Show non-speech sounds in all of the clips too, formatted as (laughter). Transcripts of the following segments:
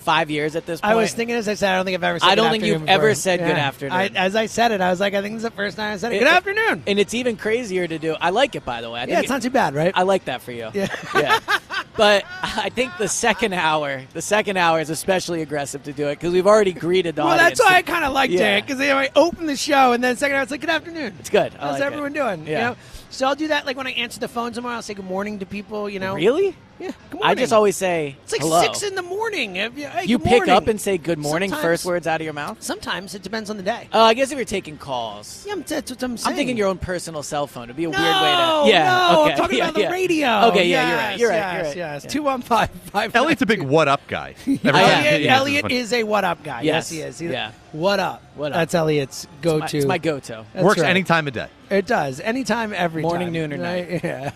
five years at this point. I was thinking as I said, I don't think I've ever said I don't think you've ever before. said good afternoon. I, as I said it, I was like, I think this is the first time I said it. It- Good afternoon. And it's even crazier to do. I like it, by the way. I think yeah, it's it- not too bad, right? I like that for you. Yeah. yeah. But I think the second hour, the second hour is especially aggressive to do it because we've already greeted the well, audience. that's why I kind of liked Yeah. it because I opened the show and then second hour it's like, good afternoon. It's good. I How's like everyone doing? You Yeah. know? So I'll do that like when I answer the phone tomorrow. I'll say good morning to people. You know, Really? Yeah. Good I just always say It's like hello. six in the morning. If you hey, you good pick morning. up and say good morning Sometimes- first words out of your mouth. Sometimes it depends on the day. Oh, I guess if you're taking calls. Yeah, I'm- that's what I'm saying. I'm thinking your own personal cell phone. It'd be a no, weird way to. Yeah. no, okay. I'm talking yeah, about the yeah. radio. Okay, yeah, you're right. Yes, You're right. Yes, you're right. yes. Yeah. Two one five five. Eliot's a big what up guy. (laughs) Every I time am. he Eliot, answers Eliot is a what up guy. Yes, Yes. he is. He's- Yeah. What up? What up? That's Eliot's go to. It's my go-to. Works right. any time of day. It does. Anytime, every Morning, time. noon, or night. (laughs) Yeah.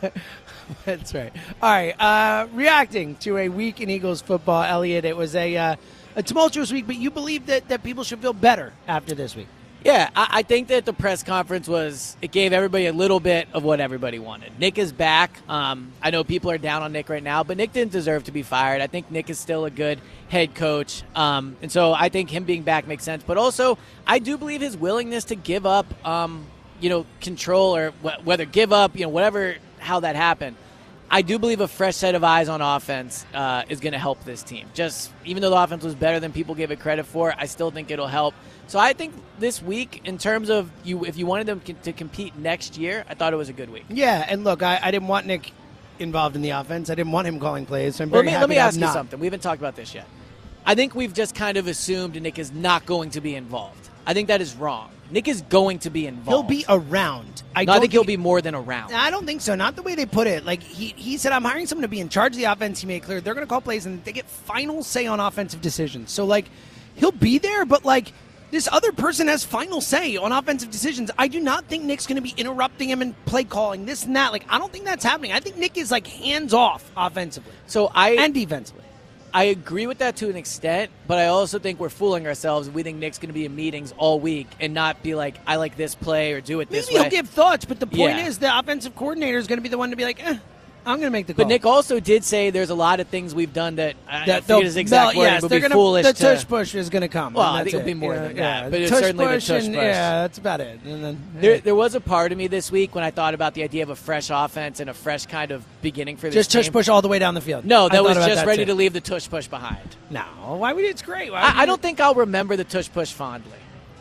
(laughs) That's right. All right. Uh, reacting to a week in Eagles football, Eliot, it was a, uh, a tumultuous week, but you believe that, that people should feel better after this week. Yeah, I, I think that the press conference was it gave everybody a little bit of what everybody wanted. Nick is back. Um, I know people are down on Nick right now, but Nick didn't deserve to be fired. I think Nick is still a good head coach, um, and so I think him being back makes sense. But also, I do believe his willingness to give up, um, you know, control or wh- whether give up, you know, whatever how that happened. I do believe a fresh set of eyes on offense uh, is going to help this team. Just even though the offense was better than people gave it credit for, I still think it'll help. So I think this week, in terms of you, if you wanted them to compete next year, I thought it was a good week. Yeah, and look, I, I didn't want Nick involved in the offense. I didn't want him calling plays. So I'm very let me, happy let me ask you not. something. We haven't talked about this yet. I think we've just kind of assumed Nick is not going to be involved. I think that is wrong. Nick is going to be involved. He'll be around. I, No, I don't think he'll be more than around. I don't think so. Not the way they put it. Like he, he said, I'm hiring someone to be in charge of the offense. He made it clear they're going to call plays and they get final say on offensive decisions. So like, he'll be there, but like. This other person has final say on offensive decisions. I do not think Nick's going to be interrupting him and play calling this and that. Like, I don't think that's happening. I think Nick is like hands off offensively So I and defensively. I agree with that to an extent, but I also think we're fooling ourselves. We think Nick's going to be in meetings all week and not be like, I like this play or do it this way. Maybe way. he'll give thoughts, but the point Yeah. is the offensive coordinator is going to be the one to be like, eh, I'm going to make the call. But Nick also did say there's a lot of things we've done that I, I That forget his exact they'll- wording yes, would be gonna, foolish The to. tush push is going to come. Well, I think it'll be more yeah, than yeah. that, but it's certainly the tush and- push. Yeah, that's about it. And then There, there was a part of me this week when I thought about the idea of a fresh offense and a fresh kind of beginning for this just tush push all the way down the field. No, that was just that ready too. to leave the tush push behind. No, why would it's great? I, I don't think I'll remember the tush push fondly.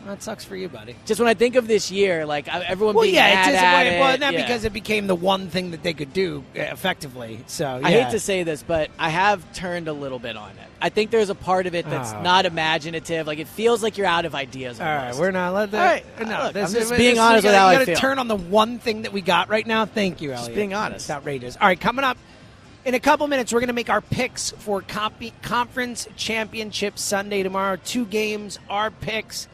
That sucks for you, buddy. Just when I think of this year, like everyone Well, being yeah, mad it's at disappointing. Well, not yeah. because it became the one thing that they could do uh, effectively. So I hate to say this, but I have turned a little bit on it. I think there's a part of it that's Oh. not imaginative. Like it feels like you're out of ideas. All right, we're not. Let the, All right, no, look, this I'm is- just being this- honest with how you I gotta feel. turn on the one thing that we got right now. Thank you, Eliot. Just being honest. It's outrageous. All right, coming up in a couple minutes, we're going to make our picks for comp- conference championship Sunday tomorrow. Two games, our picks.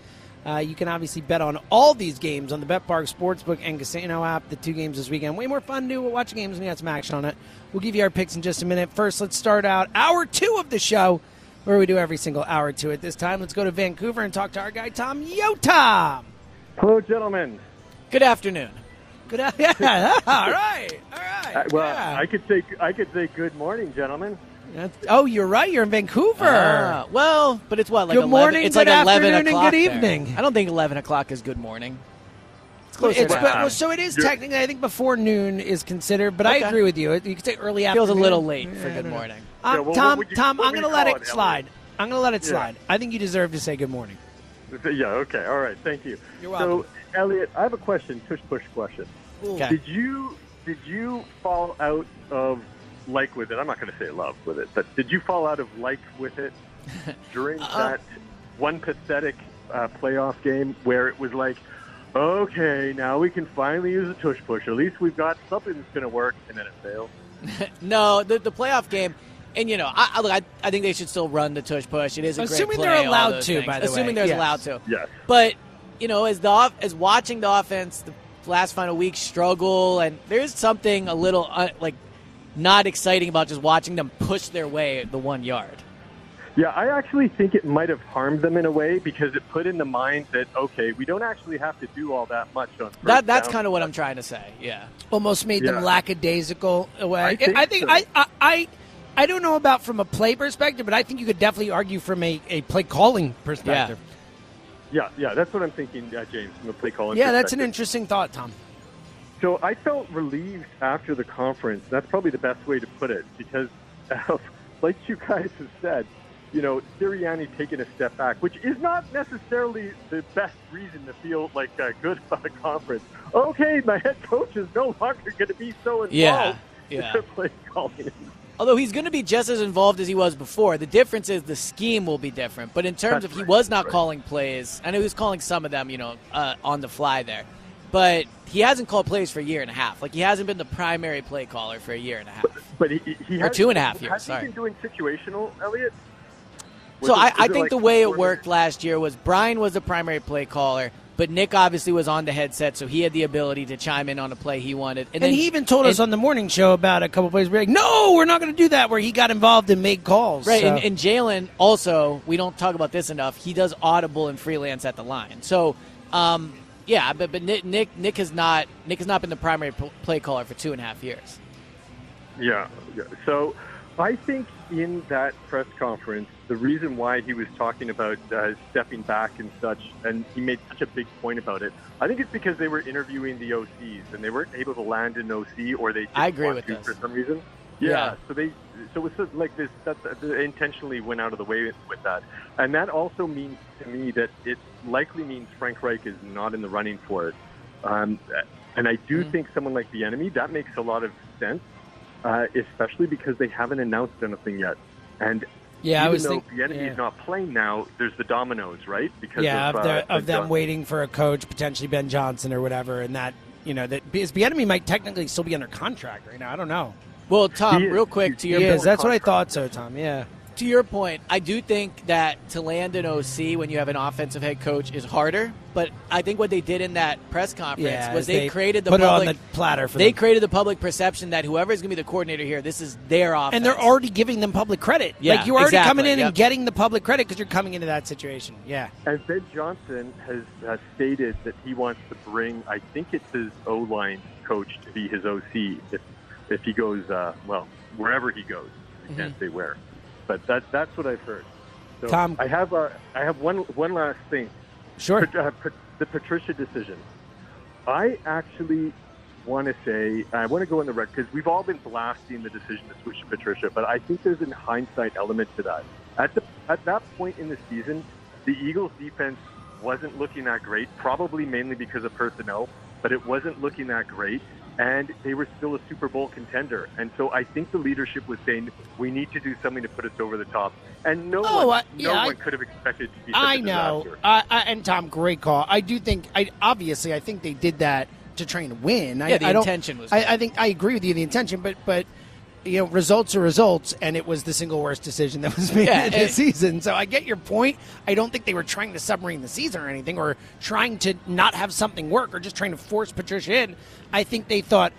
Uh, you can obviously bet on all these games on the BetParx Sportsbook and Casino app. The two games this weekend. Way more fun to watch games and we got some action on it. We'll give you our picks in just a minute. First, let's start out hour two of the show, where we do every single hour to it. This time, let's go to Vancouver and talk to our guy, Tom Yo Tom. Hello, gentlemen. Good afternoon. Good. (laughs) Yeah. all right. All right. Uh, well, yeah. I could say I could say good morning, gentlemen. That's- oh, you're right. You're in Vancouver. Ah, well, but it's what like Good 11, morning, It's good like eleven afternoon, and o'clock good there. evening. I don't think eleven o'clock is good morning. It's Well, closer it's, to but- well, so it is You're- technically. I think before noon is considered, but I agree with you. You could say early afternoon. feels a little late for Yeah, I good morning. Um, Yeah, well, Tom, you- Tom, I'm going to let it it, slide. I'm going to let it Yeah. slide. I think you deserve to say good morning. Yeah. Okay. All right. Thank you. You're welcome. So, Eliot, I have a question. Tush push question. Okay. Did you did you fall out of like with it? I'm not going to say love with it, but did you fall out of like with it (laughs) during Uh, that one pathetic uh, playoff game where it was like, okay, now we can finally use a tush push. At least we've got something that's going to work, and then it failed. (laughs) No, the the playoff game, and you know, I, I look, I, I think they should still run the tush push. It is a Assuming great play, Assuming they're all allowed to, things. by the way. assuming they're Yes. allowed to. Yes. But you know, as the off, as watching the offense the last final week struggle, and there's something a little uh, like not exciting about just watching them push their way the one yard. Yeah, I actually think it might have harmed them in a way because it put in the mind that okay, we don't actually have to do all that much on first That that's kind of what I'm trying to say. Yeah. Almost made them lackadaisical. Away. I think I think so. I, I I I don't know about from a play perspective, but I think you could definitely argue from a, a play calling perspective. Yeah, yeah, that's what I'm thinking, uh, James, from the play calling. Yeah, that's an interesting thought, Tom. So I felt relieved after the conference. That's probably the best way to put it because, (laughs) of, like you guys have said, you know, Sirianni taking a step back, which is not necessarily the best reason to feel like uh, good (laughs) about a conference. Okay, my head coach is no longer going to be so involved Yeah, (laughs) in yeah. the play calling. Although he's going to be just as involved as he was before, the difference is the scheme will be different. But in terms That's of he was not right. calling plays, I know he was calling some of them, you know, uh, on the fly there. But he hasn't called plays for a year and a half. Like he hasn't been the primary play caller for a year and a half. But he, he he Or has, two and a half years, Has sorry. he been doing situational, Eliot? Was So it- I, I think like the way it coordinator- worked last year was Brian was the primary play caller, but Nick obviously was on the headset, so he had the ability to chime in on a play he wanted. And, then he even told us on the morning show about a couple plays. We're like, no, we're not going to do that. Where he got involved and made calls. Right, So- and, and Jalen also, we don't talk about this enough. He does audible and freelance at the line. So, um, yeah, but but Nick, Nick Nick has not Nick has not been the primary play caller for two and a half years. Yeah. yeah. So I think in that press conference, the reason why he was talking about uh, stepping back and such, and he made such a big point about it, I think it's because they were interviewing the OCs and they weren't able to land an OC or they didn't I agree with this. for some reason. Yeah, Yeah. So they, so it's like this. That, that they intentionally went out of the way with that, and that also means to me that it likely means Frank Reich is not in the running for it. Um, and I do Mhm. think someone like Bieniemy that makes a lot of sense, uh, especially because they haven't announced anything yet. And yeah, even I was though Bieniemy yeah. not playing now, there's the dominoes, right? Because yeah, of, of, uh, the, Ben of them waiting for a coach, potentially Ben Johnson or whatever, and that you know that because Bieniemy might technically still be under contract right now. I don't know. Well, Tom, real quick to your He Yes, is. that's what I thought so, Tom. Yeah. to your point, I do think that to land an OC when you have an offensive head coach is harder. But I think what they did in that press conference Yeah, was they, they created the put public, it on the platter for they them. created the public perception that whoever is going to be the coordinator here, this is their offense. And they're already giving them public credit. Yeah, like you're already exactly, coming in yep. and getting the public credit because you're coming into that situation. Yeah. And Ben Johnson has uh, stated that he wants to bring, I think it's his O line coach to be his OC if if he goes, uh, well, wherever he goes. I can't say where, but that that's what I've heard. So Tom- I have uh, I have one one last thing. Sure. Uh, the Patricia decision. I actually want to say I want to go on the record because we've all been blasting the decision to switch to Patricia, but I think there's a hindsight element to that. At the at that point in the season, the Eagles' defense wasn't looking that great, probably mainly because of personnel, but it wasn't looking that great. And they were still a Super Bowl contender. And so I think the leadership was saying, we need to do something to put us over the top. And no Oh, one, I- no yeah, I- one could have expected to be such I a know. disaster. I, I, and Tom, great call. I do think. I obviously, I think they did that to try and win. I, Yeah, the I intention was I. I think I agree with you. The intention, but but you know, results are results, and it was the single worst decision that was made Yeah, it- season. So I get your point. I don't think they were trying to submarine the season or anything, or trying to not have something work, or just trying to force Patricia in. I think they thought.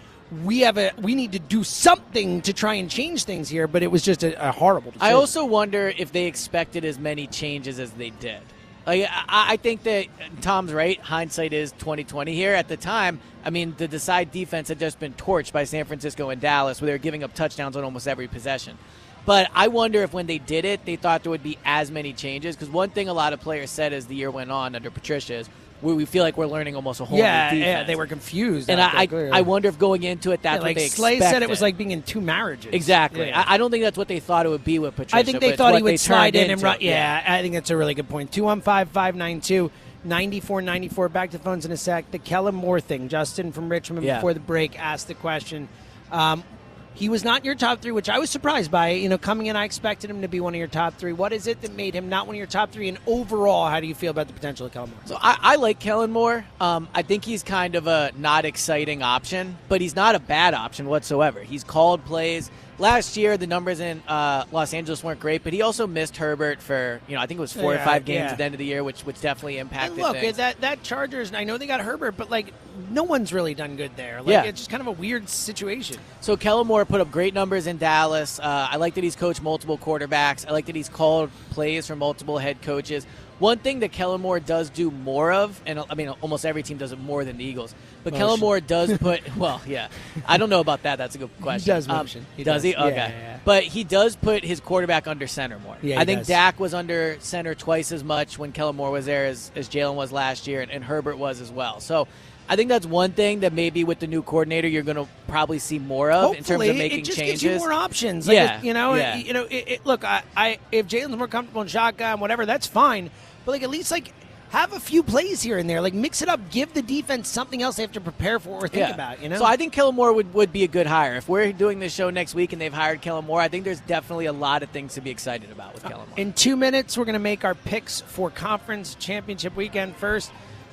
We have a. We need to do something to try and change things here, but it was just a, a horrible. Decision. I also wonder if they expected as many changes as they did. Like I, I think that Tom's right. Hindsight is twenty twenty here. At the time, I mean, the decide defense had just been torched by San Francisco and Dallas, where they were giving up touchdowns on almost every possession. But I wonder if when they did it, they thought there would be as many changes. Because one thing a lot of players said as the year went on under Patricia is we, we feel like we're learning almost a whole yeah, new defense. yeah, they were confused. And I, there, I, I wonder if going into it, that's Yeah, like what they Slay expected. said, it was like being in two marriages. exactly. Yeah. I, I don't think that's what they thought it would be with Patricia. I think they thought he would slide in and run. Yeah, I think that's a really good point. 215 592 9494. Back to phones in a sec. The Kellen Moore thing. Justin from Richmond Yeah. before the break asked the question. Um, he was not your top three, which I was surprised by. You know, coming in, I expected him to be one of your top three. What is it that made him not one of your top three? And overall, how do you feel about the potential of Kellen Moore? So I, I like Kellen Moore. Um, I think he's kind of a not exciting option, but he's not a bad option whatsoever. He's called plays. Last year, the numbers in uh, Los Angeles weren't great, but he also missed Herbert for you know I think it was four Yeah, or five games yeah. at the end of the year, which which definitely And impacted look, things. that that Chargers. I know they got Herbert, but like no one's really done good there. Like, Yeah. it's just kind of a weird situation. So Kellen Moore put up great numbers in Dallas. Uh, I like that he's coached multiple quarterbacks. I like that he's called plays for multiple head coaches. One thing that Kellen Moore does do more of, and I mean almost every team does it more than the Eagles, but Kellen Moore does put. (laughs) well, yeah, I don't know about that. That's a good question. He does Um, motion. He does, does. he? Okay, yeah, yeah. but he does put his quarterback under center more. Yeah, I think does. Dak was under center twice as much when Kellen Moore was there as, as Jalen was last year, and, and Herbert was as well. So. I think that's one thing that maybe with the new coordinator you're going to probably see more of in terms of making it just changes. gives you more options. Like, Yeah, it- you know, yeah. it- you know. It, it, look, I, I if Jalen's more comfortable in shotgun, whatever, that's fine. But like at least like have a few plays here and there, like mix it up, give the defense something else they have to prepare for or think Yeah. about. You know, So I think Kellen Moore would, would be a good hire. If we're doing this show next week and they've hired Kellen Moore, I think there's definitely a lot of things to be excited about with Kellen Moore. in two minutes we're going to make our picks for conference championship weekend. First,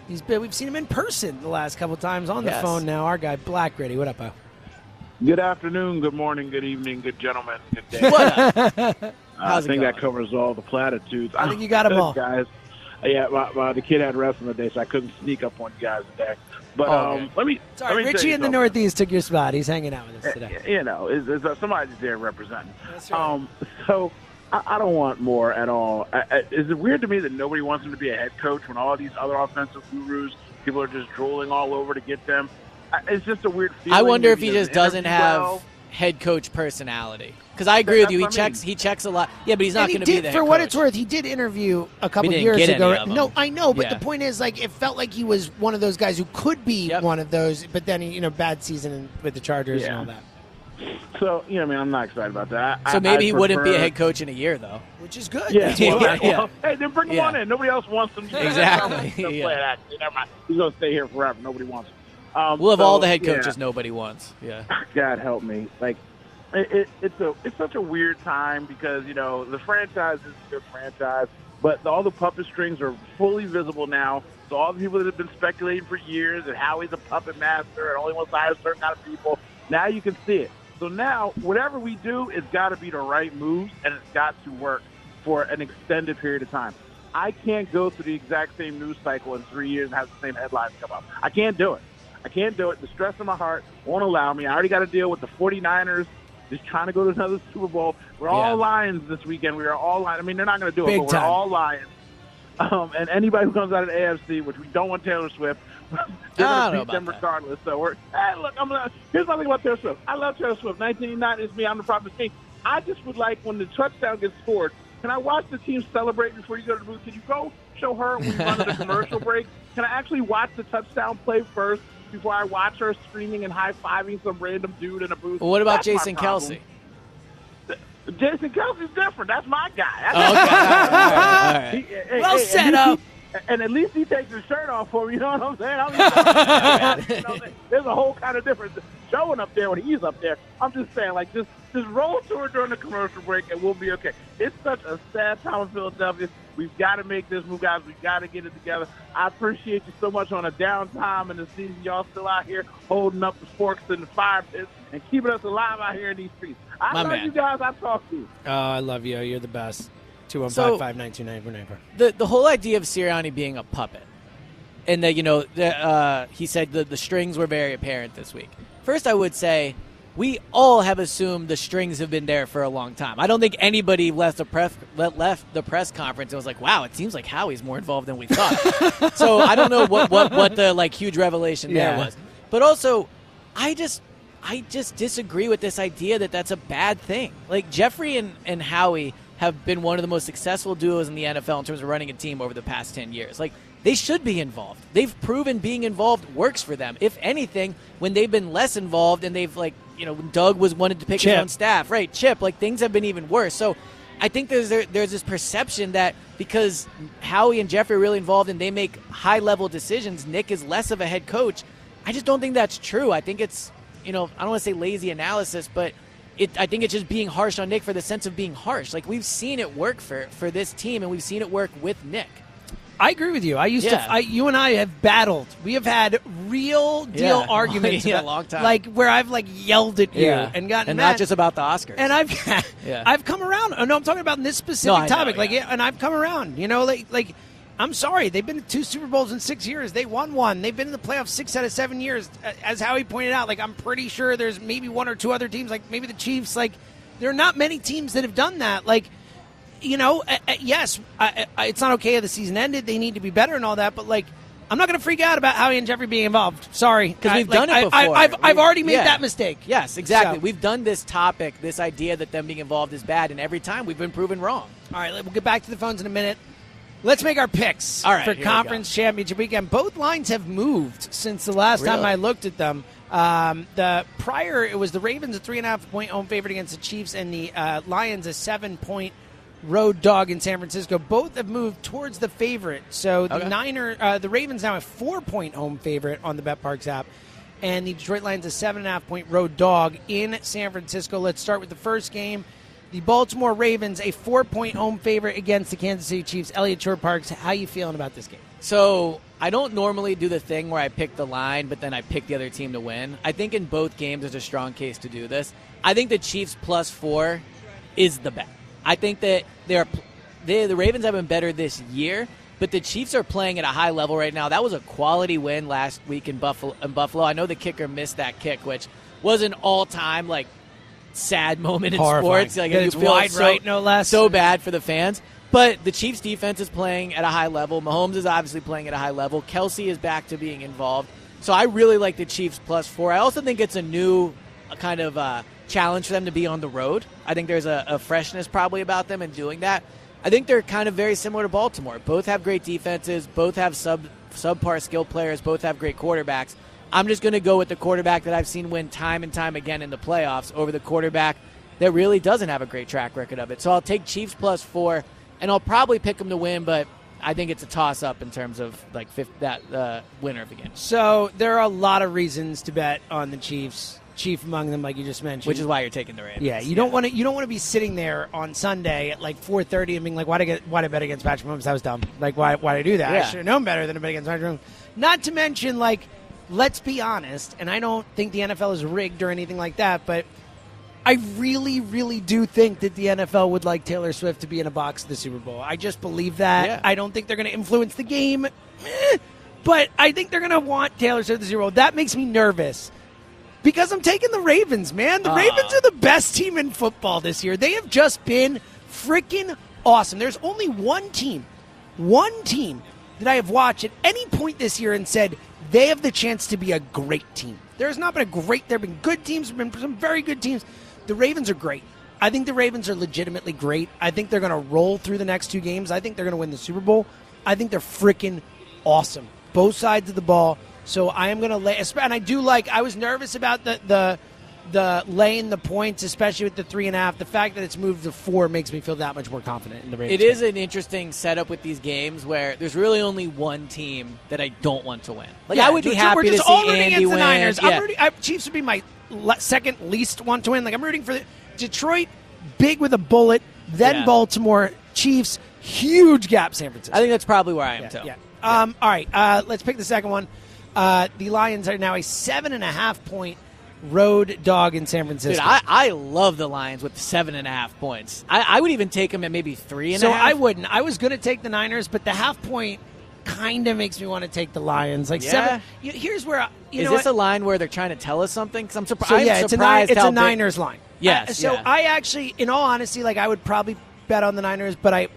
he's been, we've seen him in person the last couple times on the Yes. phone now. Our guy Black Gritty, what up, Bo? Good afternoon, good morning, good evening, good gentlemen, good day. What up? Uh, (laughs) I How's it think that covers all the platitudes. I think you got 'em all. guys. Uh, Yeah, my, my, the kid had wrestling today, so I couldn't sneak up on you guys today. But Oh, um, let me. Sorry, let me Richie in the. Northeast took your spot. He's hanging out with us today. You know, is, is uh, somebody's there representing. That's right. Um, so I, I don't want Moore at all. I, I, is it weird to me that nobody wants him to be a head coach when all these other offensive gurus, people are just drooling all over to get them? I, it's just a weird feeling. I wonder if Maybe he just doesn't doesn't have well. head coach personality. Because I agree with you. He That's what I checks. mean. He checks a lot. Yeah, but he's not he going to be did- the for head what it's worth. He did interview a couple didn't years ago. of. No, I know, but Yeah. the point is, like, it felt like he was one of those guys who could be Yep. one of those. But then, he, you know, bad season with the Chargers and all that, So you know, I mean, I'm not excited about that. So I- maybe I he wouldn't be a head coach in a year, though. which is good. Yeah, (laughs) well, what- Yeah, well, hey, then bring him Yeah. on in. Nobody else wants him. (laughs) Exactly, (laughs) yeah. play that. Never mind. He's gonna stay here forever. Nobody wants him. Um, We'll have so, all the head yeah. coaches nobody wants. Yeah. God help me. Like, it, it, it's a it's such a weird time because you know the franchise is a good franchise, but all the puppet strings are fully visible now. So all the people that have been speculating for years and how he's a puppet master and only wants to hire certain kind of people, now you can see it. So now whatever we do, it's got to be the right moves and it's got to work for an extended period of time. I can't go through the exact same news cycle in three years and have the same headlines come up. I can't do it. I can't do it. The stress in my heart won't allow me. I already got to deal with the 49ers just trying to go to another Super Bowl. We're Yeah. all Lions this weekend. We are all Lions. I mean, they're not going to do it, Big but time. we're all Lions. Um, and anybody who comes out of the AFC, which we don't want Taylor Swift, (laughs) they're going to beat them that. regardless. So we're hey, look. I'm gonna, here's my thing about Taylor Swift. I love Taylor Swift. 1989 is me. I'm the prophet king. I just would like when the touchdown gets scored. Can I watch the team celebrate before you go to the booth? Can you go show her when we run to the commercial (laughs) break? Can I actually watch the touchdown play first before I watch her screaming and high fiving some random dude in a booth? Well, what about That's Jason problem. Kelce? Jason Kelce's different. That's my guy. That's oh, okay. All right, all right. he- eh, eh, Well eh, hey, set up. he- and at least he takes his shirt off for me. You know what I'm saying? I'm (laughs) just, (laughs) you know, there's a whole kind of difference showing up there when he's up there. I'm just saying, like, just just roll to her during the commercial break, and we'll be okay. It's such a sad time in Philadelphia. We've got to make this move, guys. We've got to get it together. I appreciate you so much on a downtime in the season. Y'all still out here holding up the forks in the fire pits and keeping us alive out here in these streets. I My love man. you guys. I talk to you. Oh, I love you. You're the best. Two one So- five five nine two nine four nine four. the the whole idea of Sirianni being a puppet, and that you know, the, uh, he said the the strings were very apparent this week. First, I would say, we all have assumed the strings have been there for a long time. I don't think anybody left the press left the press conference and was like, "Wow, it seems like Howie's more involved than we thought." (laughs) so I don't know what, what, what the like huge revelation Yeah. there was, but also, I just I just disagree with this idea that that's a bad thing. Like Jeffrey and, and Howie have been one of the most successful duos in the NFL in terms of running a team over the past 10 years. Like they should be involved. They've proven being involved works for them. If anything, when they've been less involved and they've like, you know, when Doug was wanted to pick Chip. his own staff, right? Chip, like things have been even worse. So I think there's there, there's this perception that because Howie and Jeffrey are really involved and they make high level decisions, Nick is less of a head coach. I just don't think that's true. I think it's you know I don't want to say lazy analysis, but it, I think it's just being harsh on Nick for the sense of being harsh. Like we've seen it work for for this team, and we've seen it work with Nick. I agree with you. I used Yeah. to. I, you and I have battled. We have had real deal Yeah. (laughs) arguments. Yeah, about- long time. Like where I've like yelled at you and gotten and mad. not just about the Oscars. And I've. (laughs) I've come around. Oh, no, I'm talking about this specific No, I know, topic. Like, and I've come around. You know, like like I'm sorry. They've been to two Super Bowls in six years. They won one. They've been in the playoffs six out of seven years. A- As Howie pointed out, like I'm pretty sure there's maybe one or two other teams, like maybe the Chiefs. Like there are not many teams that have done that. Like you know, yes, it's not okay. The season ended. They need to be better and all that. But like, I'm not going to freak out about Howie and Jeffrey being involved. Sorry, because we've like, done it before. I, have already made yeah. that mistake. Yes, exactly. So- We've done this topic, this idea that them being involved is bad, and every time we've been proven wrong. All right, we'll get back to the phones in a minute. Let's make our picks All right, for here we conference championship weekend. Both lines have moved since the last time I looked at them. Um, the prior, it was the Ravens a three and a half point home favorite against the Chiefs, and the uh, Lions a seven point road dog in San Francisco. Both have moved towards the favorite. So the Okay. Niner, uh, the Ravens now a four point home favorite on the Bet Parx app, and the Detroit Lions a seven and a half point road dog in San Francisco. Let's start with the first game. The Baltimore Ravens a four point home favorite against the Kansas City Chiefs. Eliot Shorr-Parks, how you feeling about this game? So I don't normally do the thing where I pick the line, but then I pick the other team to win. I think in both games there's a strong case to do this. I think the Chiefs plus four is the bet. I think that they're they, the Ravens have been better this year, but the Chiefs are playing at a high level right now. That was a quality win last week in Buffalo. In Buffalo, I know the kicker missed that kick, which was an all-time like sad moment in Horrifying. sports. Like you it's feel wide so, right, no less. So bad for the fans. But the Chiefs defense is playing at a high level. Mahomes is obviously playing at a high level. Kelce is back to being involved. So I really like the Chiefs plus four. I also think it's a new kind of uh, challenge for them to be on the road. I think there's a, a freshness probably about them in doing that. I think they're kind of very similar to Baltimore. Both have great defenses. Both have sub subpar skill players. Both have great quarterbacks. I'm just going to go with the quarterback that I've seen win time and time again in the playoffs over the quarterback that really doesn't have a great track record of it. So I'll take Chiefs plus four, and I'll probably pick them to win, but I think it's a toss up in terms of like fifth, that uh, winner of the game, So there are a lot of reasons to bet on the Chiefs. Chief among them, like you just mentioned. which is why you're taking the Ravens. Yeah, you don't want to. You don't want to be sitting there on Sunday at like four thirty and being like, "Why did I get? Why did I bet against Patrick Mahomes? That was dumb. Like, why? Why did I do that? I should have known better than to bet against Patrick Mahomes." Not to mention, like, let's be honest, and I don't think the NFL is rigged or anything like that, but I really, really do think that the NFL would like Taylor Swift to be in a box at the Super Bowl. I just believe that. Yeah. I don't think they're going to influence the game, Eh, but I think they're going to want Taylor Swift at the Super Bowl. That makes me nervous. Because I'm taking the Ravens, man. The Ah. Ravens are the best team in football this year. They have just been freaking awesome. There's only one team, one team that I have watched at any point this year and said they have the chance to be a great team. There's not been a great. There have been good teams. There have been some very good teams. The Ravens are great. I think the Ravens are legitimately great. I think they're going to roll through the next two games. I think they're going to win the Super Bowl. I think they're freaking awesome. Both sides of the ball. So I am going to lay. And I do like. I was nervous about the the the laying the points, especially with the three and a half. The fact that it's moved to four makes me feel that much more confident in the Ravens. It is an interesting setup with these games where there's really only one team that I don't want to win. Like I would be happy we're to just see rooting Andy against win. the Niners. Yeah. I'm rooting, I, Chiefs would be my le- second least want to win. Like I'm rooting for the, Detroit, big with a bullet. Then Yeah. Baltimore, Chiefs, huge gap. San Francisco. I think that's probably where I am yeah, too. yeah. Um, all right, uh, let's pick the second one. Uh, the Lions are now a seven and a half point road dog in San Francisco. Dude, I, I love the Lions with seven and a half points. I, I would even take them at maybe three and a so. I wouldn't. I was going to take the Niners, but the half point kind of makes me want to take the Lions. Like Yeah. seven. You, here's where I, you is know this what? a line where they're trying to tell us something? Because I'm, surpri- So I'm yeah, it's a, surprised nine, it's a big- Niners line. Yes, Uh, so yeah. I actually, in all honesty, like I would probably bet on the Niners, but I,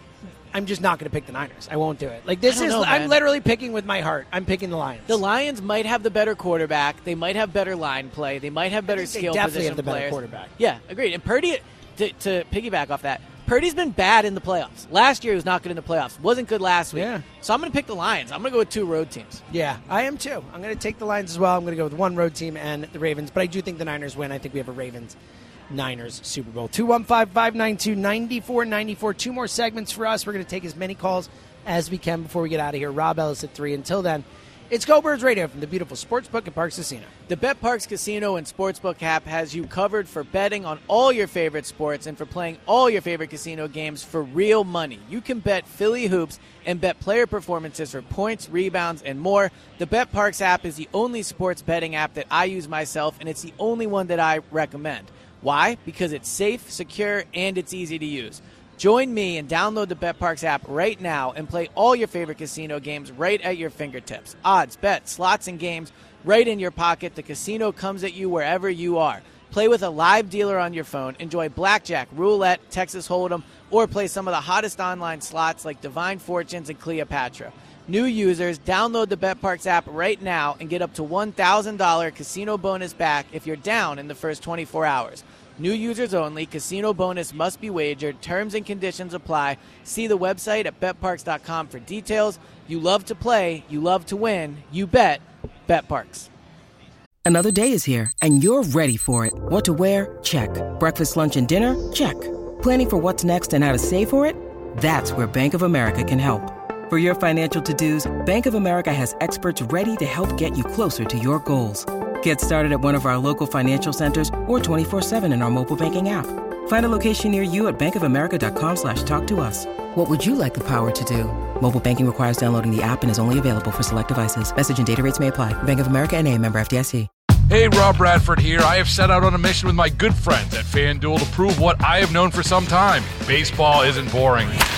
I'm just not going to pick the Niners. I won't do it. Like this is, know, I'm literally picking with my heart. I'm picking the Lions. The Lions might have the better quarterback. They might have better line play. They might have better skill definitely position have the better quarterback. Yeah, agreed. And Purdy, to, to piggyback off that, Purdy's been bad in the playoffs. Last year he was not good in the playoffs. Wasn't good last week. Yeah. So I'm going to pick the Lions. I'm going to go with two road teams. Yeah, I am too. I'm going to take the Lions as well. I'm going to go with one road team and the Ravens, but I do think the Niners win. I think we have a Ravens Niners Super Bowl. 215 592 9494. Two more segments for us. We're going to take as many calls as we can before we get out of here. Rob Ellis at 3. Until then, it's Go Birds Radio from the beautiful Sportsbook at Parx Casino. The Bet Parx Casino and Sportsbook app has you covered for betting on all your favorite sports and for playing all your favorite casino games for real money. You can bet Philly hoops and bet player performances for points, rebounds, and more. The Bet Parx app is the only sports betting app that I use myself, and it's the only one that I recommend. Why? Because it's safe, secure, and it's easy to use. Join me and download the BetParx app right now and play all your favorite casino games right at your fingertips. Odds, bets, slots, and games right in your pocket. The casino comes at you wherever you are. Play with a live dealer on your phone. Enjoy blackjack, roulette, Texas Hold'em, or play some of the hottest online slots like Divine Fortunes and Cleopatra. New users, download the BetParx app right now and get up to $1,000 casino bonus back if you're down in the first 24 hours. New users only. Casino bonus must be wagered. Terms and conditions apply. See the website at betparx.com for details. You love to play, you love to win. You bet. BetParx. Another day is here, and you're ready for it. What to wear? Check. Breakfast, lunch, and dinner? Check. Planning for what's next and how to save for it? That's where Bank of America can help. For your financial to dos, Bank of America has experts ready to help get you closer to your goals. Get started at one of our local financial centers or 24-7 in our mobile banking app. Find a location near you at bankofamerica.com slash talk to us. What would you like the power to do? Mobile banking requires downloading the app and is only available for select devices. Message and data rates may apply. Bank of America and a member FDIC. Hey, Rob Bradford here. I have set out on a mission with my good friends at FanDuel to prove what I have known for some time baseball isn't boring.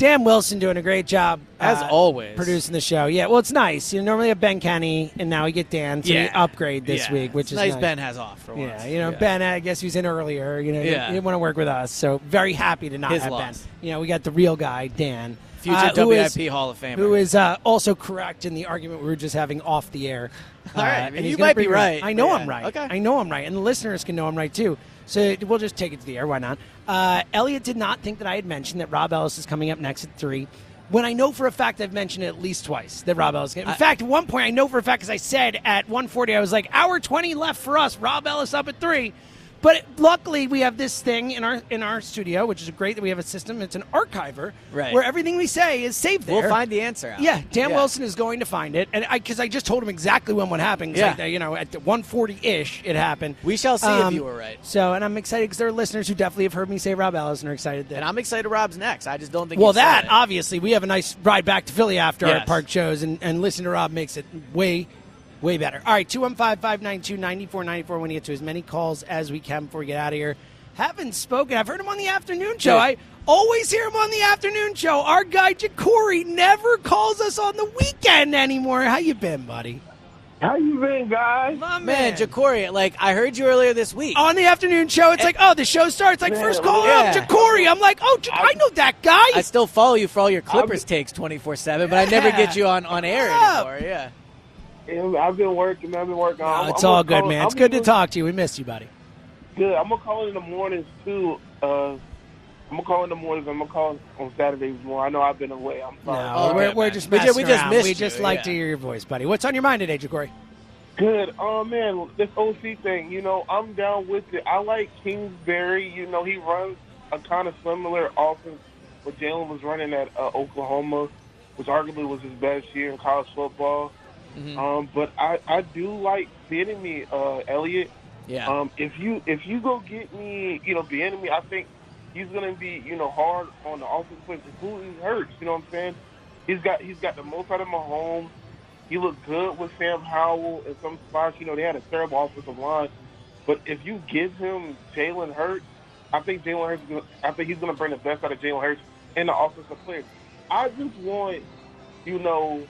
Dan Wilson doing a great job As uh, always. producing the show. Yeah, well, it's nice. You normally have Ben Kenny, and now we get Dan. So we Yeah. upgrade this Yeah. week, which It's is nice. nice. Ben has off for once. Yeah, you know, Ben, I guess he was in earlier. You know, he- Yeah. he didn't want to work with us. So very happy to not His have loss. Ben. You know, we got the real guy, Dan. Future uh, who is- WIP Hall of Famer. Who is uh, also correct in the argument we were just having off the air. (laughs) All right, Uh, I and mean, you might be bring- right, I know I'm right. Okay. I know I'm right, and the listeners can know I'm right too. So we'll just take it to the air. Why not? Uh, Eliot did not think that I had mentioned that Rob Ellis is coming up next at three. When I know for a fact I've mentioned it at least twice that Rob Ellis. Is. In fact, at one point I know for a fact because I said at 1:40 I was like, "Hour 20 left for us. Rob Ellis up at three. But luckily, we have this thing in our in our studio, which is great that we have a system. It's an archiver Right. where everything we say is saved there. We'll find the answer out. Yeah, Dan Wilson is going to find it, and because I just told him exactly when what happened. Yeah. I- you know, at 140 ish, it happened. We shall see Um, if you were right. So, and I'm excited because there are listeners who definitely have heard me say Rob Ellis and are excited that. And I'm excited Rob's next. I just don't think. well, that obviously we have a nice ride back to Philly after our Parx shows, and, and listen to Rob makes it way, way better. All right, 215-592-9494. We want to get to as many calls as we can before we get out of here. Haven't spoken. I've heard him on the afternoon show. Yeah. I always hear him on the afternoon show. Our guy Jacory never calls us on the weekend anymore. How you been, buddy? How you been, guys? My man, Jacory. Like I heard you earlier this week. on the afternoon show, it's eh. like, oh, the show starts. Like, Man, first call yeah. up, Jacory. I'm like, oh, J- I know that guy. I still follow you for all your Clippers takes 24 seven, but I never get you on on air anymore. Yeah. I've been working. I've been working. Oh, I'm- it's I'm all good, call- man. It's I'm good to gonna- talk to you. We missed you, buddy. Good. I'm gonna call in the mornings too. Uh, I'm gonna call in the mornings. I'm gonna call on Saturdays more. I know I've been away. I'm sorry. No, we're, we're just We ju- messing we just missed We you, just like yeah. to hear your voice, buddy. What's on your mind today, Ja'Cory? Good. Oh man, this OC thing. You know, I'm down with it. I like Kingsbury. You know, he runs a kind of similar offense what Jalen was running at uh, Oklahoma, which arguably was his best year in college football. Mm-hmm. Um, but I, I do like Bieniemy, uh, Eliot. Yeah. Um, if you if you go get me, you know, Bieniemy, I think he's gonna be, you know, hard on the offensive play, including hurts. You know what I'm saying? He's got he's got the most out of Mahomes. He looked good with Sam Howell in some spots. You know, they had a terrible offensive line, but if you give him Jalen Hurts, I think Jalen Hurts. gonna- I think he's going to bring the best out of Jalen Hurts and the offensive players. I just want, you know,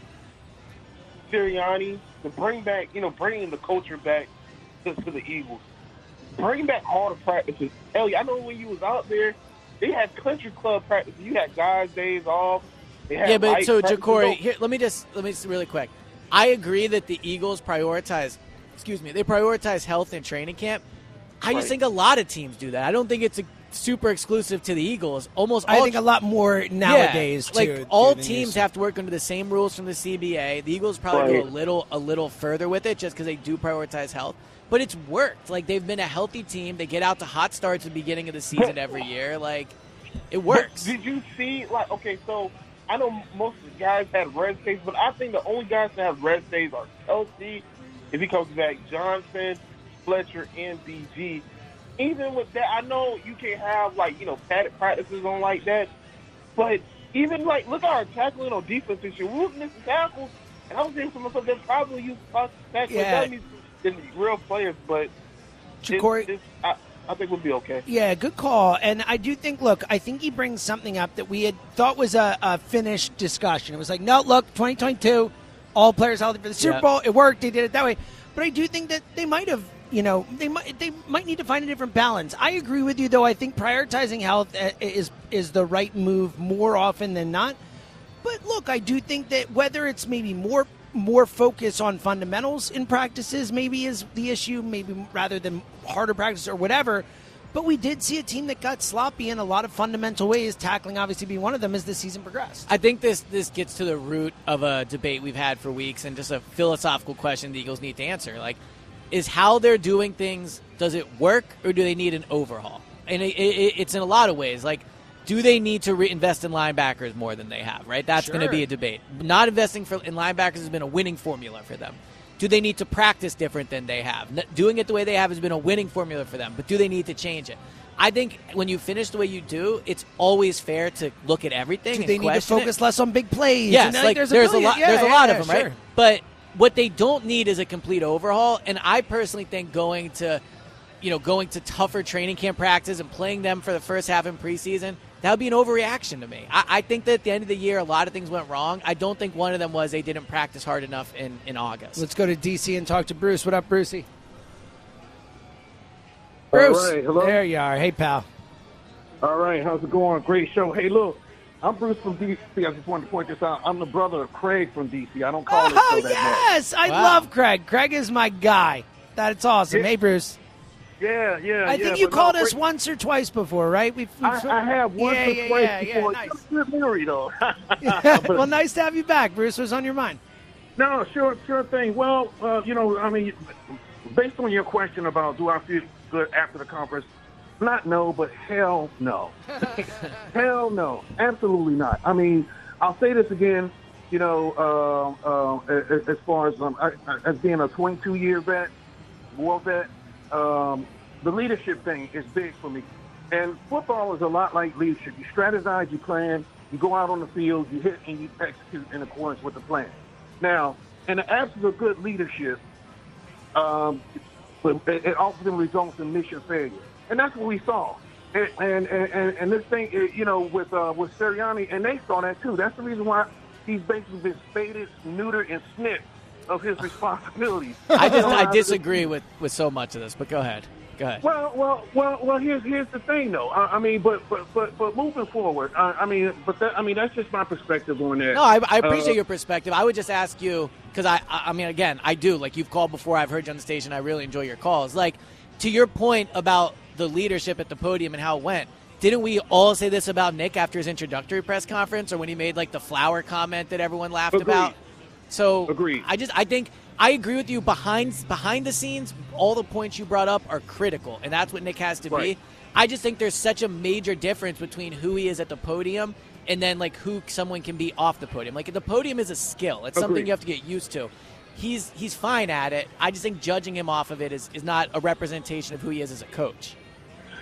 Sirianni to bring back, you know, bringing the culture back to, to the Eagles. Bring back all the practices. Ellie, I know when you was out there, they had country club practice. You had guys days off. Yeah, but so. Ja'Cory, here, let me just let me just really quick. I agree that the Eagles prioritize, excuse me, they prioritize health in training camp. I just Right. think a lot of teams do that. I don't think it's a super exclusive to the Eagles. Almost, I think a lot more nowadays. Yeah, too, like all than teams have to work under the same rules from the CBA. The Eagles probably go a little a little further with it just because they do prioritize health. But it's worked. Like they've been a healthy team. They get out to hot starts at the beginning of the season every year. Like it works. But did you see, like, okay, so I know most of the guys had rest days, but I think the only guys that have rest days are Kelce, if he comes back, Johnson, Fletcher, and BG. Even with that, I know you can't have, like, you know, padded practices on like that, but even, like, look at our tackling on defense this year. We was missing tackles, and I was thinking to myself, they probably use us tackling Yeah. dummies than real players, but Ja'Cory- it's, it's, I, I think we'll be okay. Yeah, good call. And I do think, look, I think he brings something up that we had thought was a, a finished discussion. It was like, no, look, 2022, all players healthy for the Super Yeah. Bowl. It worked. They did it that way. But I do think that they might have, you know, they might they might need to find a different balance. I agree with you, though. I think prioritizing health uh, is is the right move more often than not. But look, I do think that whether it's maybe more more focus on fundamentals in practices maybe is the issue, maybe rather than harder practice or whatever. But we did see a team that got sloppy in a lot of fundamental ways, tackling obviously being one of them as the season progressed. I think this this gets to the root of a debate we've had for weeks and just a philosophical question the Eagles need to answer. Like, is how they're doing things does it work or do they need an overhaul? And it, it, it's in a lot of ways. Like, do they need to reinvest in linebackers more than they have? Right, that's going to be a debate. Not investing for, in linebackers has been a winning formula for them. Do they need to practice different than they have? Doing it the way they have has been a winning formula for them, but do they need to change it? I think when you finish the way you do, it's always fair to look at everything. Do they need to question it. focus less on big plays? Yes, And like think there's, a, lot. yeah, there's a lot yeah, of them, sure. right? But what they don't need is a complete overhaul. And I personally think going to, you know, going to tougher training camp practice and playing them for the first half in preseason, that would be an overreaction to me. I, I think that at the end of the year, a lot of things went wrong. I don't think one of them was they didn't practice hard enough in, in August. Let's go to DC and talk to Bruce. What up, Brucey? All Bruce, right, hello? there you are. Hey, pal. All right, how's it going? Great show. Hey, look, I'm Bruce from DC. I just wanted to point this out. I'm the brother of Craig from DC. I don't call this Oh show that much. yes, I Wow. love Craig. Craig is my guy. That's awesome. Yeah. Hey, Bruce. Yeah, yeah. I yeah, think you but no, called us Craig- once or twice before, right? We've, we've I, I have once yeah, or yeah, twice yeah, yeah, before. nice. Good memory, though. (laughs) (laughs) well, nice to have you back, Bruce. What's on your mind? No, sure, sure thing. Well, uh, you know, I mean, based on your question about do I feel good after the conference, not no, but hell no. (laughs) hell no, absolutely not. I mean, I'll say this again. You know, uh, uh, as, as far as um, I, as being a 22 year vet, war vet, um, the leadership thing is big for me. And football is a lot like leadership. You strategize, you plan, you go out on the field, you hit, and you execute in accordance with the plan. Now, in the absence of good leadership, um, it often results in mission failure, and that's what we saw. And and and, and this thing, uh, you know, with uh, with Sirianni, and they saw that too. That's the reason why he's basically been spaded, neutered, and snipped of his responsibilities. (laughs) I just Uh, I disagree with, with so much of this, but go ahead. Go ahead. Well, well, well, well. Here's here's the thing, though. I, I mean, but but but but moving forward, I, I mean, but that, I mean, that's just my perspective on that. No, I, I appreciate Uh, your perspective. I would just ask you because I, I, I mean, again, I do. Like you've called before. I've heard you on the station. I really enjoy your calls. Like, to your point about the leadership at the podium and how it went, didn't we all say this about Nick after his introductory press conference or when he made like the flower comment that everyone laughed Agreed. about? So Agreed. I just I think I agree with you behind behind the scenes all the points you brought up are critical and that's what Nick has to Right. be. I just think there's such a major difference between who he is at the podium and then like who someone can be off the podium. Like the podium is a skill. It's something you have to get used to. He's he's fine at it. I just think judging him off of it is, is not a representation of who he is as a coach.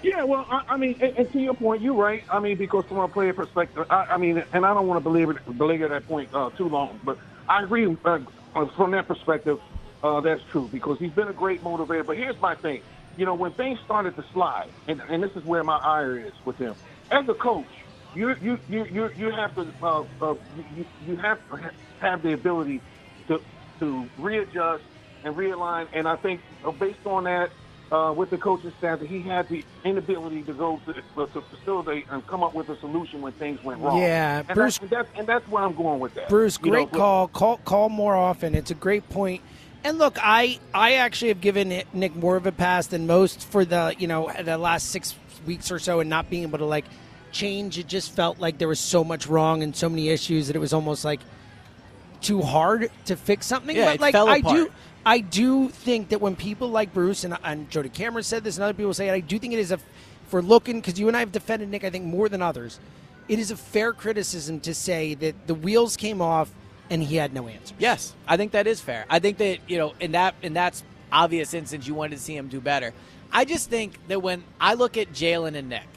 Yeah, well, I, I mean, and, and to your point, you're right. I mean, because from a player perspective, I, I mean, and I don't want to belabor, belabor that point uh, too long, but I agree uh, uh, from that perspective. Uh, that's true because he's been a great motivator. But here's my thing: you know, when things started to slide, and, and this is where my ire is with him. As a coach, you you you you, you have to uh, uh, you, you have to have the ability to to readjust and realign. And I think uh, based on that, uh, with the coaching staff, that he had the inability to go to, to facilitate and come up with a solution when things went wrong. Yeah, and Bruce- That's, and that's and that's where I'm going with that. Bruce, You know, great but- call. Call call more often. It's a great point. And look, I I actually have given Nick- Nick more of a pass than most for the you know the last six weeks or so, and not being able to like change. It just felt like there was so much wrong and so many issues that it was almost like too hard to fix something. Yeah, but it like fell I do, apart. I do think that when people like Bruce and, and Jody Cameron said this, and other people say it, I do think it is a for looking because you and I have defended Nick. I think more than others, it is a fair criticism to say that the wheels came off and he had no answer. Yes, I think that is fair. I think that you know in that in that's obvious instance you wanted to see him do better. I just think that when I look at Jalen and Nick,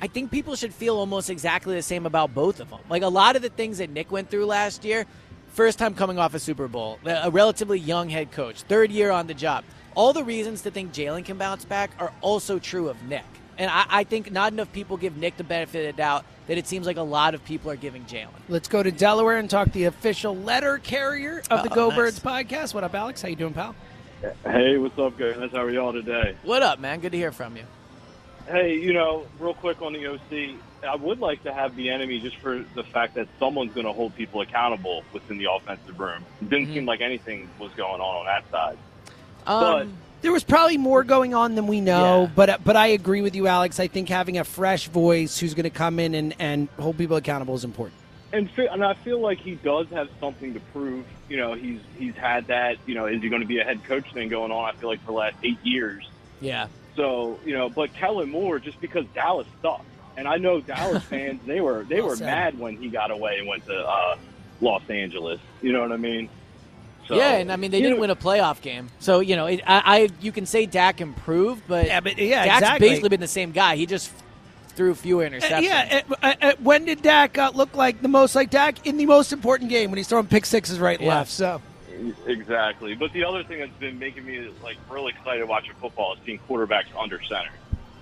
I think people should feel almost exactly the same about both of them. Like a lot of the things that Nick went through last year, first time coming off a Super Bowl, a relatively young head coach, third year on the job. All the reasons to think Jalen can bounce back are also true of Nick. And I, I think not enough people give Nick the benefit of the doubt that it seems like a lot of people are giving Jalen. Let's go to Delaware and talk the official letter carrier of the Oh, Go nice. Birds podcast. What up, Alex? How you doing, pal? Hey, what's up, guys? How are y'all today? What up, man? Good to hear from you. Hey, you know, real quick on the OC, I would like to have Bieniemy just for the fact that someone's going to hold people accountable within the offensive room. It didn't seem like anything was going on on that side. Um, there was probably more going on than we know, Yeah. but but I agree with you, Alex. I think having a fresh voice who's going to come in and, and hold people accountable is important. And, and I feel like he does have something to prove. You know, he's he's had that. You know, is he going to be a head coach thing going on? I feel like for the last eight years. Yeah. So you know, but Kellen Moore, just because Dallas sucked, and I know Dallas (laughs) fans, they were they Well were said. mad when he got away and went to uh, Los Angeles. You know what I mean? So, yeah, and I mean they didn't know- win a playoff game, so you know it, I, I you can say Dak improved, but Yeah, but- yeah, Dak's exactly. basically been the same guy. He just threw fewer interceptions. Uh, yeah, uh, uh, uh, when did Dak uh, look like the most like Dak in the most important game when he's throwing pick sixes right and Yeah. left? So Exactly. But the other thing that's been making me like really excited watching football is seeing quarterbacks under center.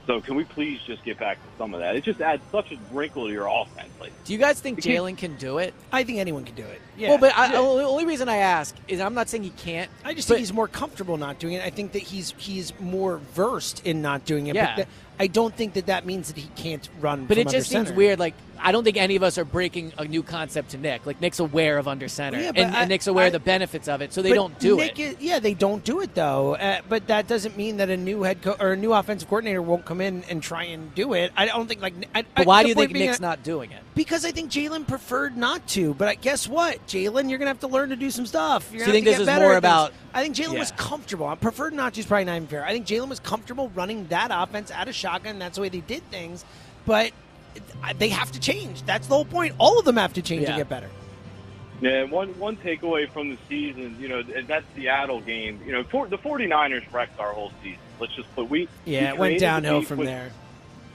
So can we please just get back to some of that? It just adds such a wrinkle to your offense. Like, Do you guys think Jalen can do it? I think anyone can do it. Yeah. Well, but I, the only reason I ask is I'm not saying he can't. I just think he's more comfortable not doing it. I think that he's he's more versed in not doing it. Yeah. But I don't think that that means that he can't run. But it just seems center. weird. Like I don't think any of us are breaking a new concept to Nick. Like Nick's aware of under center, Yeah, and, but and Nick's aware I- of the benefits of it, so they don't do Nick it. Is, yeah, they don't do it though. Uh, but that doesn't mean that a new head coach or a new offensive coordinator won't come in and try and do it. I don't think like. I, But why do you think Nick's I- not doing it? Because I think Jalen preferred not to. But I, guess what, Jalen, you're gonna have to learn to do some stuff. You're So you think have to this get is better more about- I think Jalen was comfortable. I preferred not to is probably not even fair. I think Jalen was comfortable running that offense out of shotgun. That's the way they did things. But they have to change. That's the whole point. All of them have to change Yeah. to get better. yeah, one one takeaway from the season, you know, that Seattle game. You know, for, the 49ers wrecked our whole season. Let's just put we Yeah, we it went downhill from with- there.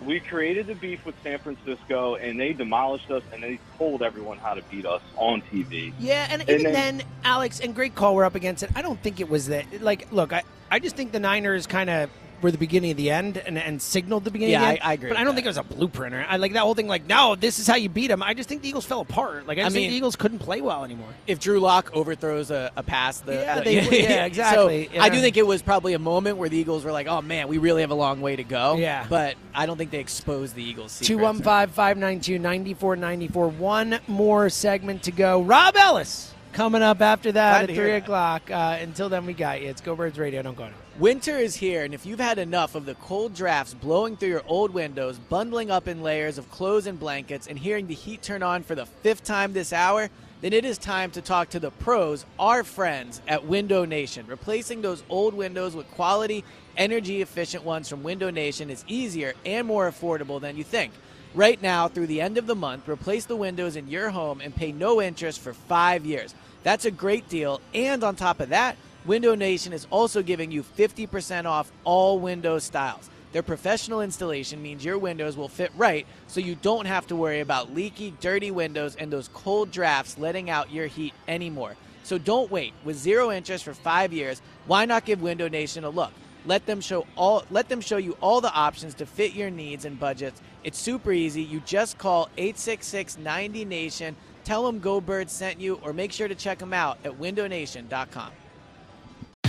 We created the beef with San Francisco, and they demolished us, and they told everyone how to beat us on TV. Yeah, and, And even then- then, Alex, and great call, we're up against it. I don't think it was that. Like, look, I, I just think the Niners kind of were the beginning of the end and, and signaled the beginning Yeah, of the end. I- I agree But I don't that. think it was a blueprint. Or, I like that whole thing, like, no, this is how you beat them. I just think the Eagles fell apart. Like, I, I just think mean- the Eagles couldn't play well anymore. If Drew Lock overthrows a, a pass, the, Yeah, the- they- (laughs) yeah, exactly, So yeah. I do think it was probably a moment where the Eagles were like, "Oh man, we really have a long way to go." Yeah. but I don't think they exposed the Eagles. secrets. 215 592 9494. One more segment to go. Rob Ellis coming up after that Glad at 3 that. o'clock. Uh, until then, we got you. It's Go Birds Radio. Don't go anywhere. Winter is here, and if you've had enough of the cold drafts blowing through your old windows, bundling up in layers of clothes and blankets, and hearing the heat turn on for the fifth time this hour, then it is time to talk to the pros, our friends at Window Nation. Replacing those old windows with quality, energy efficient ones from Window Nation is easier and more affordable than you think. Right now, through the end of the month, replace the windows in your home and pay no interest for five years. That's a great deal, and on top of that, Window Nation is also giving you 50% off all window styles. Their professional installation means your windows will fit right so you don't have to worry about leaky, dirty windows and those cold drafts letting out your heat anymore. So don't wait. With zero interest for 5 years, why not give Window Nation a look? Let them show all let them show you all the options to fit your needs and budgets. It's super easy. You just call 866-90nation, tell them Go Birds sent you or make sure to check them out at windownation.com.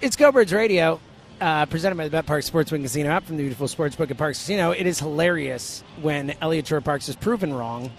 It's Go Birds Radio, uh, presented by the Bet Parx Sportsbook Casino app from the beautiful Sportsbook at Parx Casino. It is hilarious when Eliot Shorr-Parks is proven wrong.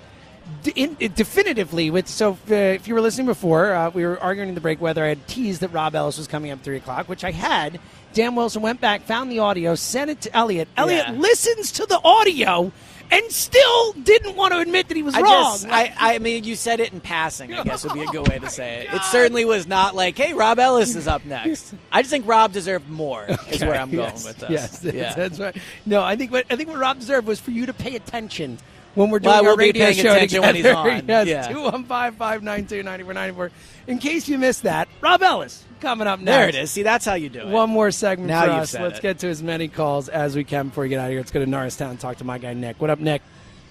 D- in, definitively, with so uh, if you were listening before, uh, we were arguing in the break whether I had teased that Rob Ellis was coming up three o'clock, which I had. Dan Wilson went back, found the audio, sent it to Eliot. Eliot Yeah. listens to the audio and still didn't want to admit that he was I wrong. Just, I, I mean, you said it in passing. I guess would be a good (laughs) way to oh say it. It certainly was not like, "Hey, Rob Ellis is up next." (laughs) I just think Rob deserved more. Is where I'm going yes, with this. Yes, that's, (laughs) yeah. that's right. No, I think what I think what Rob deserved was for you to pay attention when we're doing Well, our be radio paying show attention when he's on. yes, Yeah. two one five five nine two ninety four ninety four. In case you missed that, Rob Ellis coming up next. There it is. See, that's how you do it. One more segment Now for you've us. said Let's it. get to as many calls as we can before we get out of here. Let's go to Norristown and talk to my guy Nick. What up, Nick?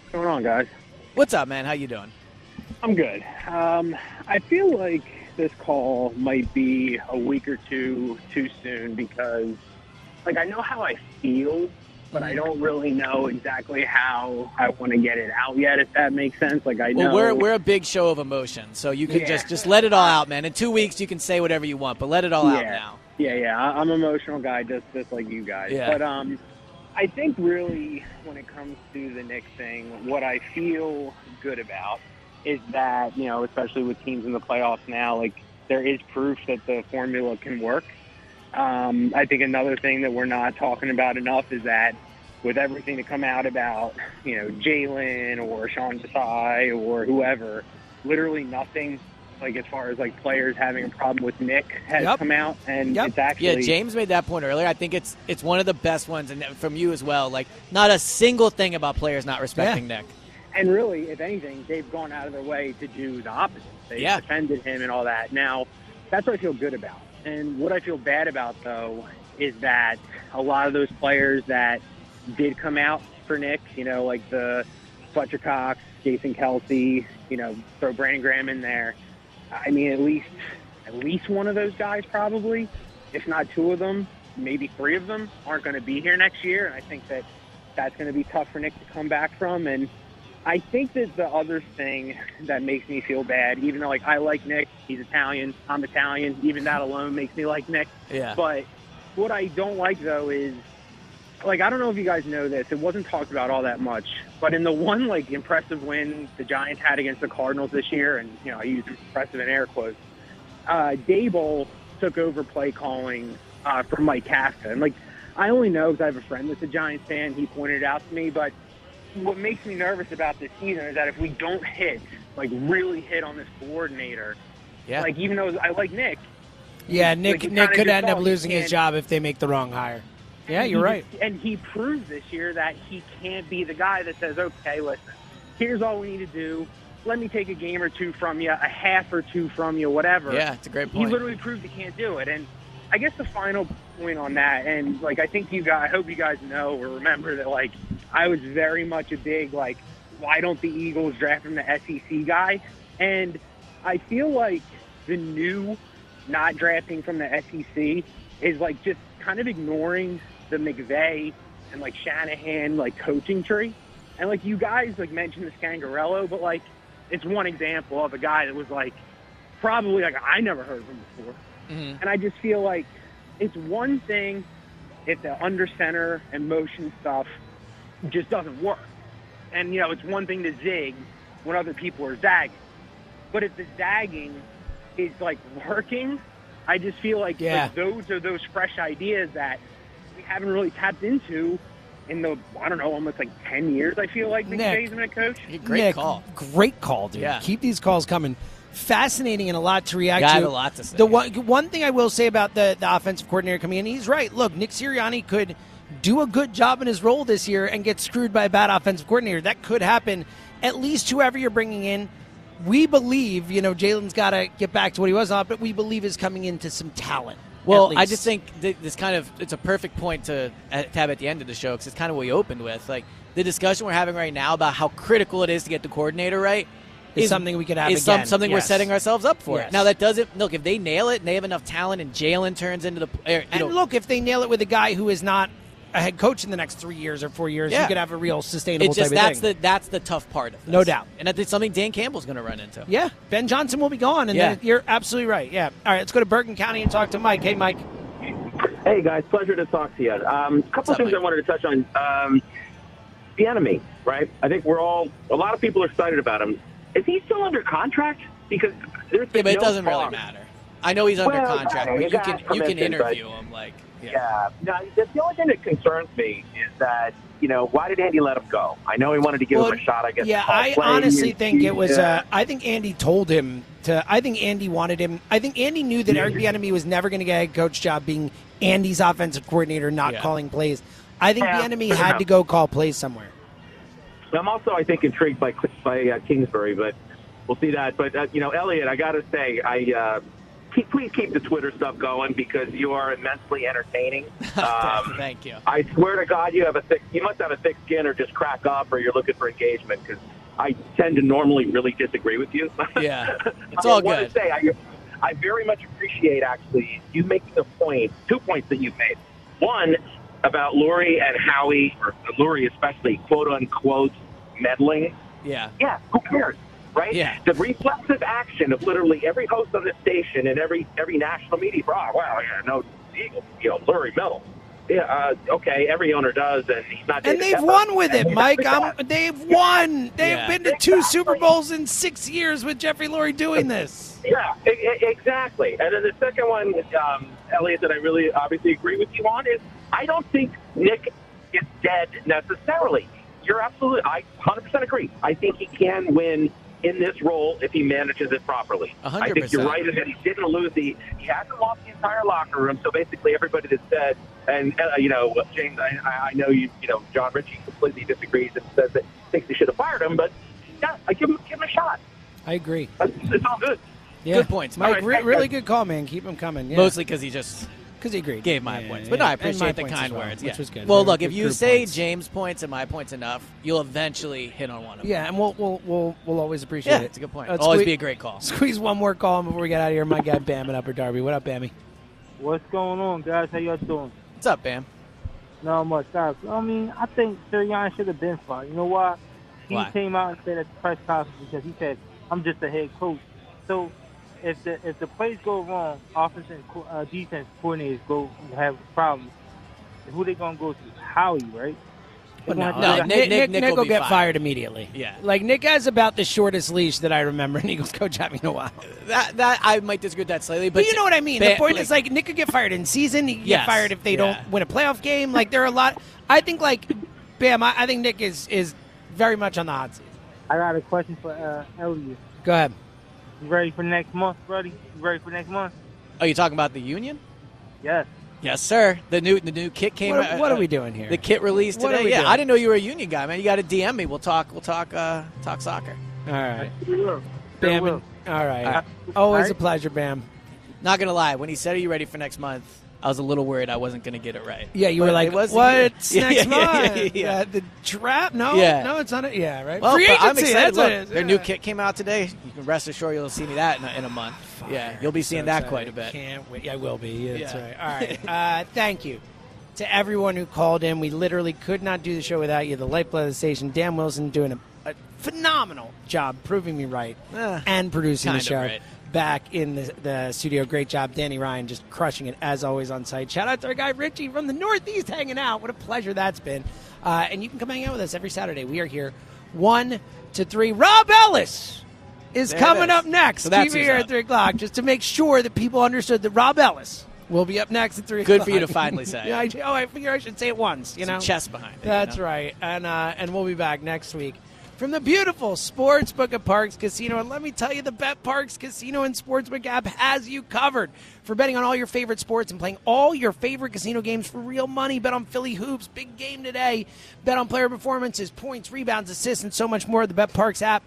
What's going on, guys? What's up, man? How you doing? I'm good. Um, I feel like this call might be a week or two too soon because, like, I know how I feel, but I don't really know exactly how I want to get it out yet. If that makes sense. Like, I know Well, we're we're a big show of emotion, so you can Yeah. just just let it all out, man. In two weeks, you can say whatever you want, but let it all out now. Yeah, yeah. I'm an emotional guy, just just like you guys. Yeah. But um, I think really when it comes to the Knicks thing, what I feel good about is that you know, especially with teams in the playoffs now, like there is proof that the formula can work. Um, I think another thing that we're not talking about enough is that with everything to come out about, you know, Jalen or Sean Desai or whoever, literally nothing like as far as like players having a problem with Nick has Yep. come out, and it's actually yeah, James made that point earlier. I think it's it's one of the best ones, and from you as well. Like not a single thing about players not respecting Nick. And really, if anything, they've gone out of their way to do the opposite. They Yeah. defended him and all that. Now, that's what I feel good about. And what I feel bad about, though, is that a lot of those players that did come out for Nick, you know, like the Fletcher Cox, Jason Kelce, you know, throw Brandon Graham in there. I mean, at least at least one of those guys probably, if not two of them, maybe three of them aren't going to be here next year. And I think that that's going to be tough for Nick to come back from. And I think that the other thing that makes me feel bad, even though like I like Nick, he's Italian, I'm Italian, even that alone makes me like Nick. Yeah. But what I don't like though is like I don't know if you guys know this, it wasn't talked about all that much, but in the one like impressive win the Giants had against the Cardinals this year, and you know I use impressive in air quotes, uh, Daboll took over play calling uh, from Mike Kafka, and like I only know because I have a friend that's a Giants fan. He pointed it out to me, but what makes me nervous about this season is that if we don't hit, like really hit on this coordinator, Yeah. like even though I like Nick, Yeah, Like, Nick you Nick could end up losing his job if they make the wrong hire. Yeah, you're right. and he proved this year that he can't be the guy that says, okay, listen, here's all we need to do. Let me take a game or two from you, a half or two from you, whatever. Yeah, it's a great point. He literally proved he can't do it. And I guess the final point on that, and like I think you guys, I hope you guys know or remember that like I was very much a big like, why don't the Eagles draft him the SEC guy? And I feel like the new not drafting from the SEC is like just kind of ignoring the McVay and like Shanahan like coaching tree. And like you guys like mentioned the Scangarello, but like it's one example of a guy that was like probably like I never heard of him before. Mm-hmm. And I just feel like it's one thing if the under center and motion stuff just doesn't work. And you know, it's one thing to zig when other people are zagging. But if the zagging is like working, I just feel like, Yeah. like those are those fresh ideas that we haven't really tapped into in the I don't know, almost like ten years I feel like Nick. McVay's been a coach. Great Nick, call, Great call, dude. Yeah. Keep these calls coming. Fascinating and a lot to react Got to. a lot to say. The one, one thing I will say about the, the offensive coordinator coming in, he's right. Look, Nick Sirianni could do a good job in his role this year and get screwed by a bad offensive coordinator. That could happen. At least whoever you're bringing in, we believe, you know, Jalen's got to get back to what he was on, but we believe is coming into some talent. Well, I just think th- this kind of it's a perfect point to, uh, to have at the end of the show because it's kind of what we opened with. Like the discussion we're having right now about how critical it is to get the coordinator right Is something we could have is some- something we're setting ourselves up for. Yes. Now that doesn't look if they nail it and they have enough talent and Jalen turns into the er, you And know, look, if they nail it with a guy who is not a head coach in the next three years or four years, you could have a real sustainable it's just type of that's thing. the that's the tough part of this. No doubt. and that's something Dan Campbell's going to run into. Yeah, Ben Johnson will be gone, and Yeah. then you're absolutely right. Yeah. All right, let's go to Bergen County and talk to Mike. Hey, Mike. Hey guys, pleasure to talk to you. Um, a couple of things I wanted to touch on. Um, Bieniemy, right? I think we're all a lot of people are excited about him. Is he still under contract? Because there's Yeah, been but it no doesn't really matter. I know he's under Well, contract, but you can you can permission, but- interview him. Like, Yeah. No, the, the only thing that concerns me is that you know why did Andy let him go? I know he wanted to give Well, him a shot. I guess. Yeah, I honestly think it was. Yeah. Uh, I think Andy told him to. I think Andy wanted him. I think Andy knew that Eric Bieniemy was never going to get a coach job being Andy's offensive coordinator, not Yeah. calling plays. I think Yeah, Bieniemy had enough. to go call plays somewhere. I'm also, I think, intrigued by by uh, Kingsbury, but we'll see that. But uh, you know, Eliot, I got to say, I uh, keep, please keep the Twitter stuff going because you are immensely entertaining. Um, (laughs) Thank you. I swear to God, you have a thick. You must have a thick skin, or just crack up, or you're looking for engagement. Because I tend to normally really disagree with you. (laughs) Yeah, it's I all want good. to say, I, I very much appreciate actually you making a point. Two points that you've made. One about Lurie and Howie, or Lurie especially, quote unquote, meddling. Yeah. Yeah, who cares, right? Yeah. The reflexive action of literally every host on the station and every every national media. Oh, wow, yeah, no, Eagle, you know, Lurie Metal. Yeah, uh, okay, every owner does, and he's not. And they've won with it, Mike. I'm, they've won. They've Yeah. been to two Super Bowls in six years with Jeffrey Lurie doing this. Yeah, exactly. And then the second one, um, Eliot, that I really obviously agree with you on is I don't think Nick is dead necessarily. You're absolutely, I 100% agree. I think he can win in this role if he manages it properly. A hundred I think you're right in that he didn't lose the, he hasn't lost the entire locker room. So basically, everybody that said, and uh, you know, James, I, I I know you, you know, Jon Ritchie completely disagrees and says that thinks they should have fired him, but yeah, I give him, give him a shot. I agree. It's, it's all good. Yeah. Good points, Mike. Mike. re- really good call, man. Keep him coming. Yeah. Mostly because he just because he agreed. gave my Yeah, points. yeah, But no, I yeah. And my appreciate the kind well, words. which was good. Well, Very look, if you say points. James' points and my points enough, you'll eventually hit on one of them. Yeah, and we'll we'll we'll, we'll always appreciate Yeah, it. it's a good point. Let's Always squeeze- be a great call. Squeeze one more call before we get out of here. My guy Bam and Upper Darby. What up, Bammy? What's going on, guys? How y'all doing? What's up, Bam? Not much, guys. I mean, I think Sirianni should have been fired. You know why? He Why? came out and said at the press conference because he said, "I'm just a head coach." So, if the if the plays go wrong, offense and uh, defense coordinators go have problems. Who they gonna go to? Howie, right? They Well, gonna no, have to- Nick, Nick, Nick, will, be get fired. fired. immediately. Yeah. like Nick has about the shortest leash that I remember an Eagles coach having in a while. That that I might disagree with that slightly, But, but you know what I mean. the Bam- point is like Nick could get fired in season. He could Yes. get fired if they Yeah. don't win a playoff game. Like there are a lot. I think like Bam. I, I think Nick is is very much on the hot seat. I got a question for uh, Eliot. Go ahead. You ready for next month, buddy? You ready for next month? Are you talking about the union? Yes. Yes, sir. The new the new kit came. What- out- what are uh, we doing here? The kit released What today. Yeah, doing? I didn't know you were a union guy, man. You got to DM me. We'll talk. We'll talk. Uh, talk soccer. All right, will. Bam. will. All right. All right. Always All a pleasure, Bam. Not gonna lie. When he said, "Are you ready for next month?" I was a little worried I wasn't going to get it right. Yeah, you But were like, what? was- "What's (laughs) Yeah, next yeah, yeah, month? yeah, yeah. Uh, the trap? No, Yeah. no, it's not. A, yeah, right. Well, Free but I'm agency. excited. That's what Look, it is. their Yeah. new kit came out today. You can rest assured you'll see me that in a, in a month. Yeah, you'll be seeing So that excited. quite a bit. Can't wait. Yeah, I will be. Yeah, That's right. All right. (laughs) Uh, thank you to everyone who called in. We literally could not do the show without you. The lifeblood of the station. Dan Wilson doing a, a phenomenal job proving me right Eh, and producing the kinda show. right. Back in the, the studio. Great job, Danny Ryan, just crushing it as always on site. Shout out to our guy Richie from the Northeast hanging out. What a pleasure that's been. Uh, and you can come hang out with us every Saturday. We are here 1 to 3. Rob Ellis is There coming is. up next. So that's it here up. at 3 o'clock just to make sure that people understood that Rob Ellis will be up next at 3 Good o'clock. for you to finally say. (laughs) yeah, I, oh, I figure I should say it once, you Some know? chest behind it, you That's know? right. And, uh, and we'll be back next week from the beautiful Sportsbook at Parx Casino. And let me tell you, the Bet Parx Casino and Sportsbook app has you covered for betting on all your favorite sports and playing all your favorite casino games for real money. Bet on Philly Hoops, big game today. Bet on player performances, points, rebounds, assists, and so much more. The Bet Parx app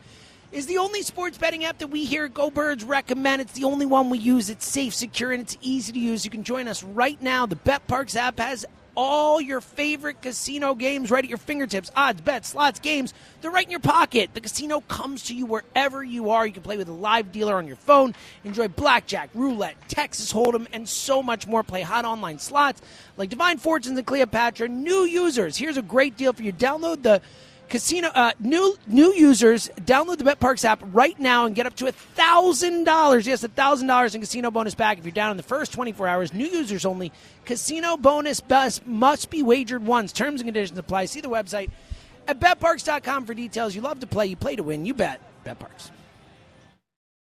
is the only sports betting app that we here at Go Birds recommend. It's the only one we use. It's safe, secure, and it's easy to use. You can join us right now. The Bet Parx app has all your favorite casino games right at your fingertips. Odds, bets, slots, games, they're right in your pocket. The casino comes to you wherever you are. You can play with a live dealer on your phone, enjoy blackjack, roulette, Texas Hold'em, and so much more. Play hot online slots like Divine Fortunes and Cleopatra. New users, here's a great deal for you. Download the Casino uh, new new users download the Bet Parx app right now and get up to a thousand dollars. Yes, a thousand dollars in casino bonus back if you're down in the first 24 hours. New users only. Casino bonus bus must be wagered once. Terms and conditions apply. See the website at betparx.com for details. You love to play. You play to win. You bet. BetParx.